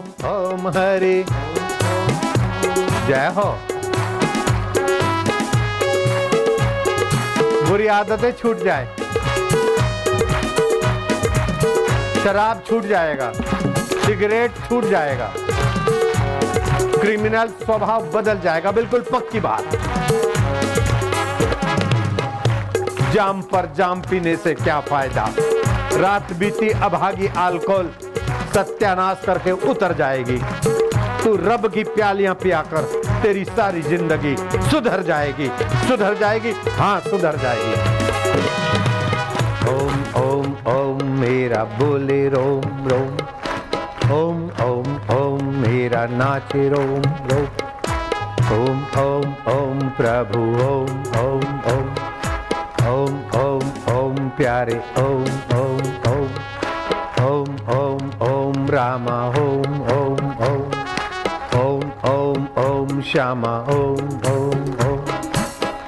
ओम हरि। जय हो। बुरी आदतें छूट जाए। शराब छूट जाएगा। सिगरेट छूट जाएगा। क्रिमिनल स्वभाव बदल जाएगा। बिल्कुल पक्की बात। जाम पर जाम पीने से क्या फ़ायदा? रात बीती अभागी अल्कोहल सत्यानाश करके उतर जाएगी। तू रब की प्यालियाँ पियाकर तेरी सारी ज़िंदगी सुधर जाएगी। सुधर जाएगी? हाँ सुधर जाएगी। ओम ओम ओम, मेरा बोले रोम रोम। ओम ओम ओम, मेरा नाचे रोम रोम। ओम ओम ओम, प्रभु, ओम ओम ओम। ओम ओम ओम, प्यारे, Om Om. Rama Om Om Om. Om Om Om Shama Om Om Om.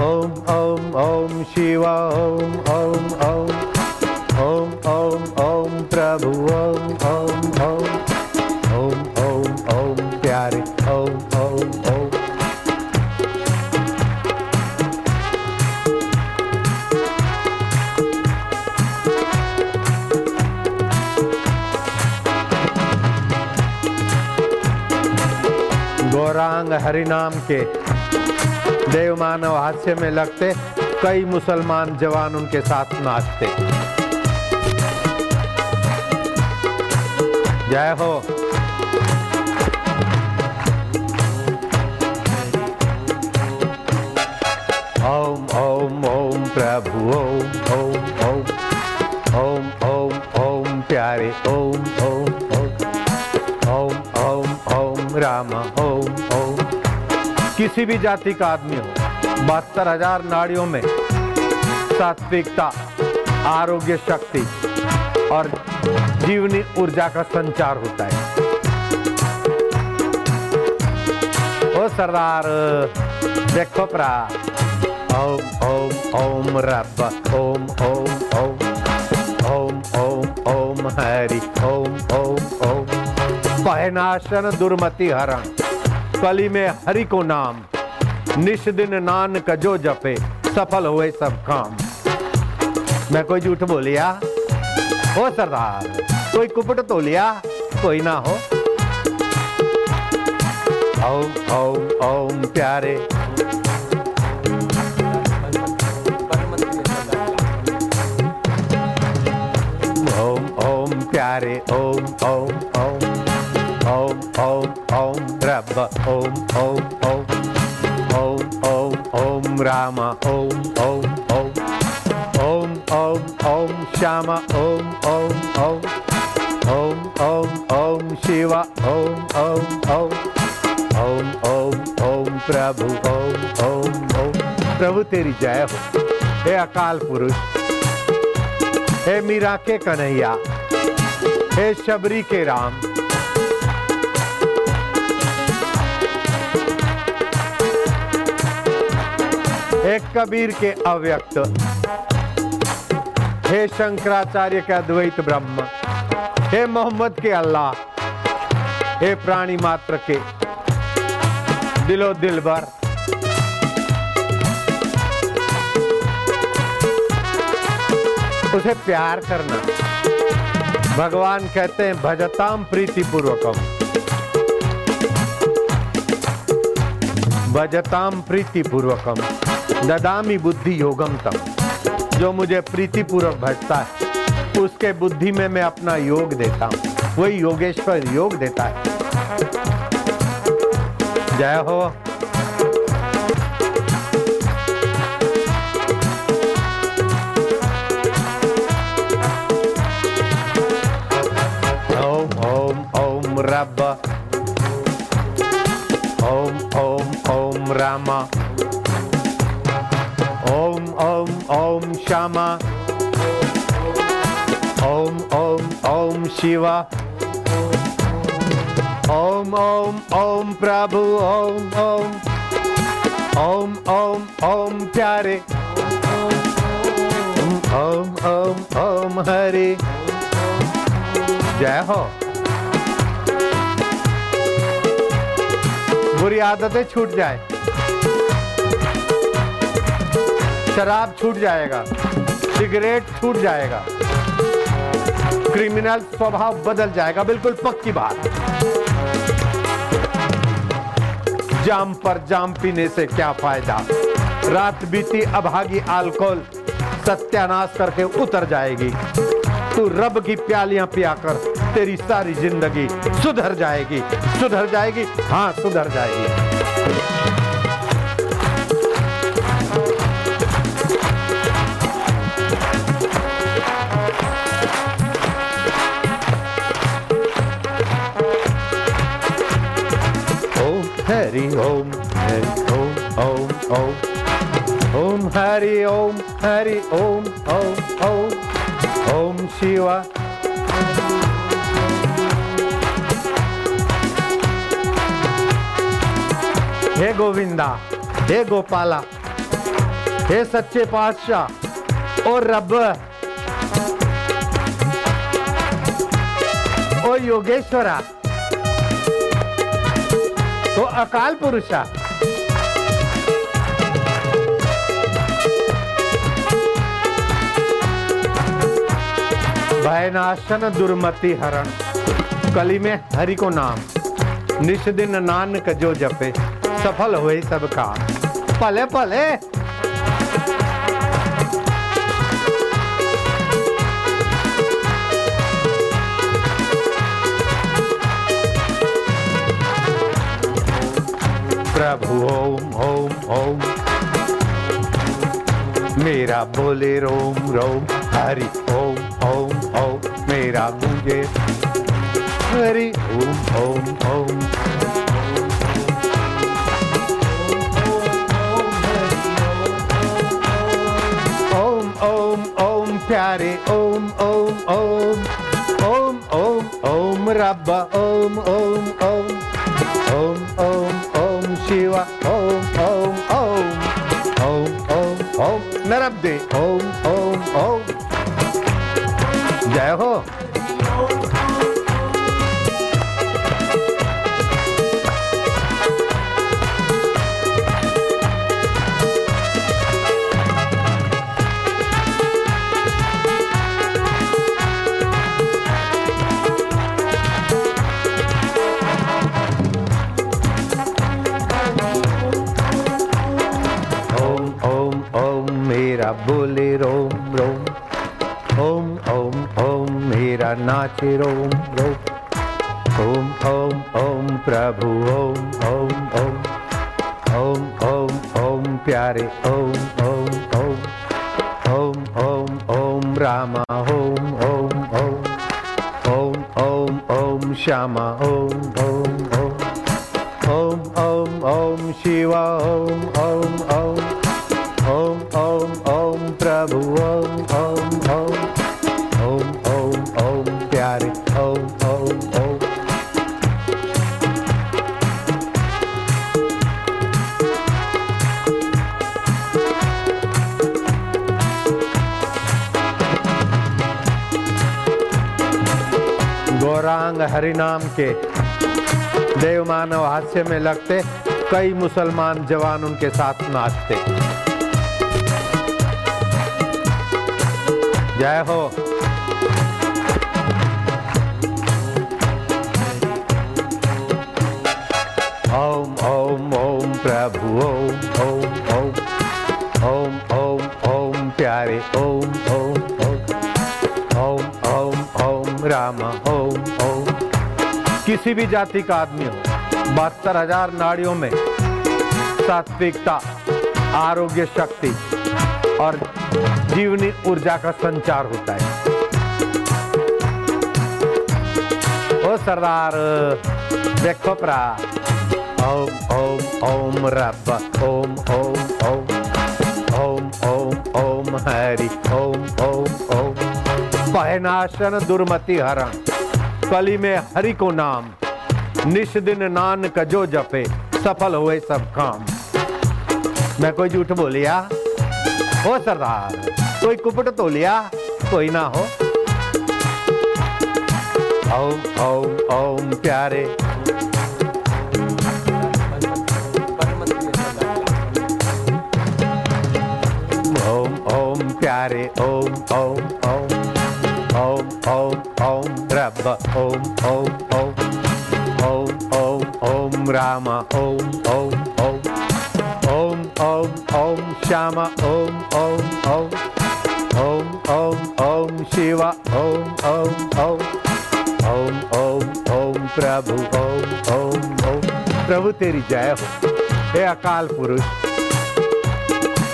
Om Om Om Shiva Om Om Om. Om Om Om Prabhu Om. Gaurang हरिनाम के। देव मानव हास्य में लगते कई मुसलमान जवान उनके साथ नाचते। जय हो। ओम ओम ओम प्रभु, ओम ओम। राम ओम ओम किसी भी जाति का आदमी हो, बहत्तर हज़ार नाड़ियों में सात्विकता, आरोग्य शक्ति और जीवनी ऊर्जा का संचार होता है। ओ सरदार, देखो प्रा। ओम ओम ओम रब। ओम ओम ओम ओम ओम ओम हरि। ओम पहनाशन दुर्मति हरण कली में हरि को नाम। निश दिन नानक जो जपे, सफल हुए सब काम। मैं कोई झूठ बोलिया? हो सरदार, कोई कुपट तो लिया? कोई ना हो। ओम ओम ओम प्यारे। ओम ओम प्यारे, ओम ओम ओम। ओम ओम रब ओम ओम ओम ओम ओम ओम राम ओम ओम ओम ओम ओम ओम श्याम ओम ओम ओम ओम ओम ओम शिव ओम ओम ओम ओम ओम ओम प्रभु ओम ओम ओम प्रभु तेरी जय हो हे अकाल पुरुष हे मीरा के कन्हैया हे शबरी के राम कबीर के अव्यक्त। हे शंकराचार्य के अद्वैत ब्रह्म, हे मोहम्मद के अल्लाह, हे प्राणी मात्र के, दिलो दिल भर। उसे प्यार करना। भगवान कहते हैं, भजताम प्रीति पूर्वकम भजताम प्रीति पूर्वकम ददामी बुद्धि योगम तम। जो मुझे प्रीति पूर्वक भजता है, उसके बुद्धि में मैं अपना योग देता हूँ। वही योगेश्वर योग देता है। जय हो। ओम ओम ओम श्यामा ओम ओम ओम शिवा ओम ओम ओम प्रभु ओम ओम ओम ओम ओम प्यारे ओम ओम ओम हरे जय हो बुरी आदतें छूट जाए। शराब छूट जाएगा, सिगरेट छूट जाएगा, क्रिमिनल स्वभाव बदल जाएगा, बिल्कुल पक्की बात। जाम पर जाम पीने से क्या फ़ायदा? रात बीती अभागी अल्कोहल सत्यानाश करके उतर जाएगी। तू रब की प्यालियाँ पियाकर तेरी सारी ज़िंदगी सुधर जाएगी। सुधर जाएगी? हाँ सुधर जाएगी। Hari Om, Hari Om, Om, Om. Om Hari Om, Hari Om, Om, Om. Om Shiva. हे गोविंदा हे गोपाला हे सच्चे पातशाह और रब ओ योगेश्वरा तो अकाल पुरुषा। भयनाशन दुर्मति हरण, कली में हरि को नाम। निष्दिन नानक जो जपे, सफल हुए सब काम। पले पले प्रभु ओम ओम ओम मेरा बोले रोम रोम, हरि ओम ओम ओम मेरा मुझे हरि ओम ओम ओम ओम ओम ओम प्यारे ओम ओम ओम ओम ओम ओम रब्बा ओम ओम मेरा ओम रोम। ओम ओम ओम प्रभु, ओम ओम ओम। ओम ओम ओम प्यारे, ओम ओम ओम। ओम ओम ओम राम ओम ओम। ओम ओम ओम श्यामा, ओम गौरांग हरिनाम के। देव मानव हास्य में लगते कई मुसलमान जवान उनके साथ नाचते। जय हो। ओम ओम ओम प्रभु, ओम ओम। किसी भी जाति का आदमी हो, बहत्तर हज़ार नाड़ियों में सात्विकता, आरोग्य शक्ति और जीवनी ऊर्जा का संचार होता है। ओ सरदार, देखो प्रा। ओम ओम ओम रब, ओम ओम ओम। ओम ओम ओम हरि, ओम ओम ओम। पहनाशन दुर्मति हरण कली में हरि को नाम। निश दिन नान कजो जपे, सफल हुए सब काम। मैं कोई झूठ बोलिया? हो सरदार, कोई कुपट तो लिया कोई ना हो। ओम ओम ओम प्यारे। ओम ओम प्यारे, ओम ओम ओम ओम ओम ओम ओम ओम राम ओम ओम ओम ओम ओम ओम श्याम ओम ओम ओम ओम ओम ओम शिवा ओम ओम ओम ओम ओम ओम प्रभु ओम ओम ओम प्रभु तेरी जय हो हे अकाल पुरुष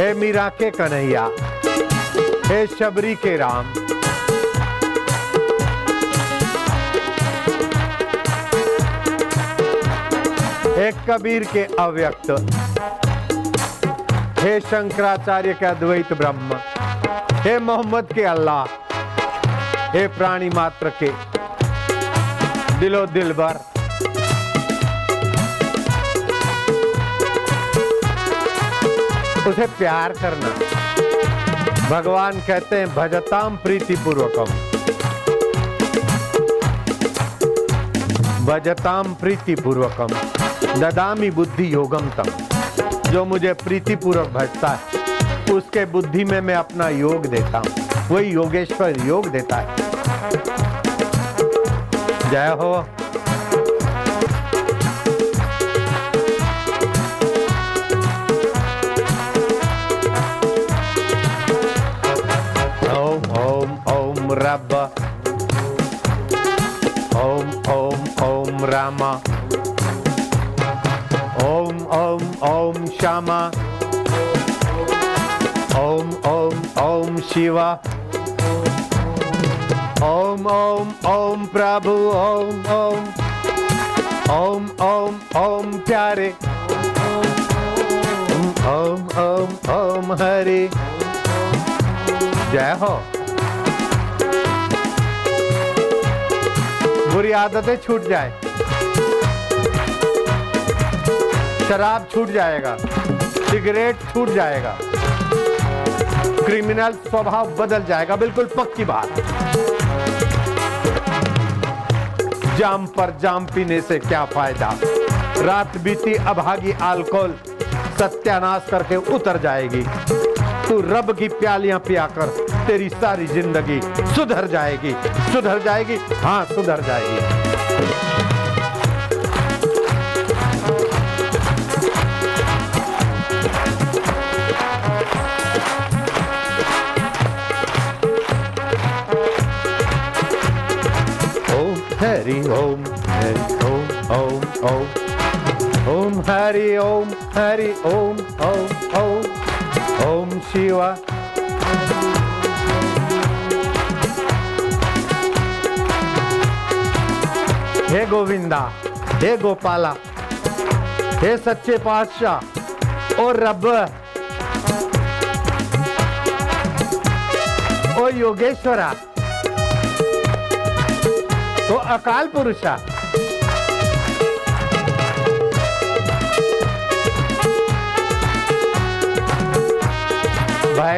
हे मीरा के कन्हैया हे शबरी के राम हे कबीर के अव्यक्त, हे शंकराचार्य के अद्वैत ब्रह्म, हे मोहम्मद के अल्लाह, हे प्राणी मात्र के, दिलो दिल भर। उसे प्यार करना। भगवान कहते हैं, भजताम प्रीति पूर्वकम भजताम प्रीति पूर्वकम ददामी बुद्धि योगम तम। जो मुझे प्रीति पूर्वक भजता है, उसके बुद्धि में मैं अपना योग देता हूँ। वही योगेश्वर योग देता है। जय हो। शिवा ओम ओम ओम प्रभु ओम ओम ओम ओम ओम प्यारे ओम ओम ओम हरे जय हो बुरी आदतें छूट जाए। शराब छूट जाएगा। सिगरेट छूट जाएगा। क्रिमिनल स्वभाव बदल जाएगा, बिल्कुल पक्की बात। जाम पर जाम पीने से क्या फ़ायदा? रात बीती अभागी अल्कोहल सत्यानाश करके उतर जाएगी। तू रब की प्यालियाँ पियाकर तेरी सारी ज़िंदगी सुधर जाएगी। सुधर जाएगी? हाँ सुधर जाएगी। हरि ओम हरि ओम ओम ओम ओम शिवा हे गोविंदा हे गोपाला हे सच्चे पातशाह और रब ओ योगेश्वरा तो अकाल पुरुषा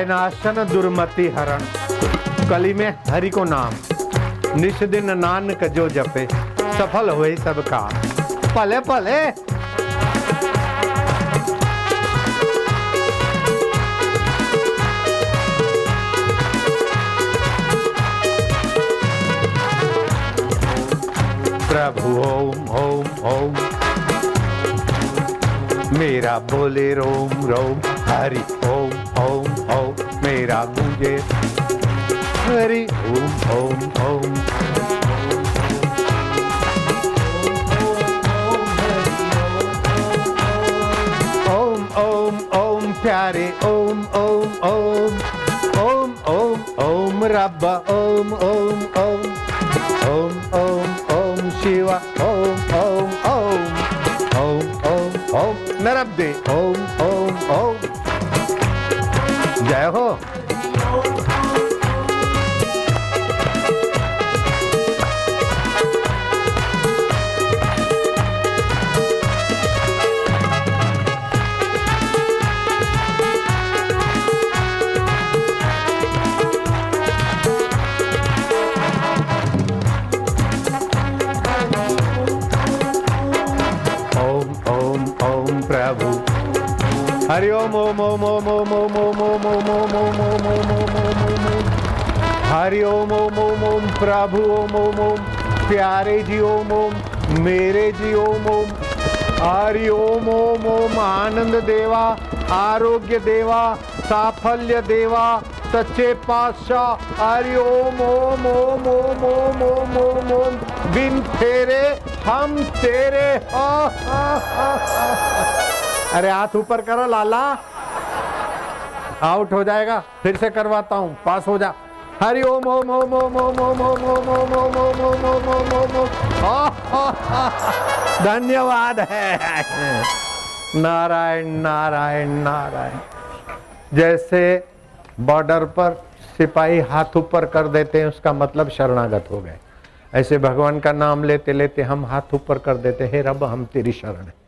भयनाशन दुर्मति हरण। कली में हरि को नाम। निष्दिन दिन नानक जो जपे, सफल हुए सब काम। पले पले। प्रभु, ओम ओम ओम। मेरा बोले रोम रोम। हरि, ओम ओम ओम। मेरा मुझे हरि ओम ओम ओम ओम ओम ओम प्यारे ओम ओम ओम ओम ओम ओम रब्बा ओम ओम ओम ओम ओम ओम शिवा ओम ओम ओम ओम ओम ओम नरब्दे ओम ओम ओम जय हो? हरि ओम ओम ओम ओम ओम ओम ओम ओम ओम ओम ओम ओम ओम ओम ओम हरि ओम ओम ओम ओम प्रभु ओम ओम ओम प्यारे जी ओम ओम मेरे जी ओम ओम हरि ओम ओम ओम आनंद देवा आरोग्य देवा साफल्य देवा सच्चे पातशाह हरि ओम ओम ओम ओम ओम ओम ओम ओम बिन तेरे हम तेरे हा, हा, हा, हा। अरे हाथ ऊपर करो लाला आउट हो जाएगा फिर से करवाता हूँ पास हो जा हरि ओम ओम ओम ओम ओम ओम ओम ओम ओम ओम ओम ओम ओम ओम ओम ओम धन्यवाद है नारायण नारायण नारायण जैसे बॉर्डर पर सिपाही हाथ ऊपर कर देते हैं उसका मतलब शरणागत हो गए ऐसे भगवान का नाम लेते लेते हम हाथ ऊपर कर देते हे रब हम तेरी शरण है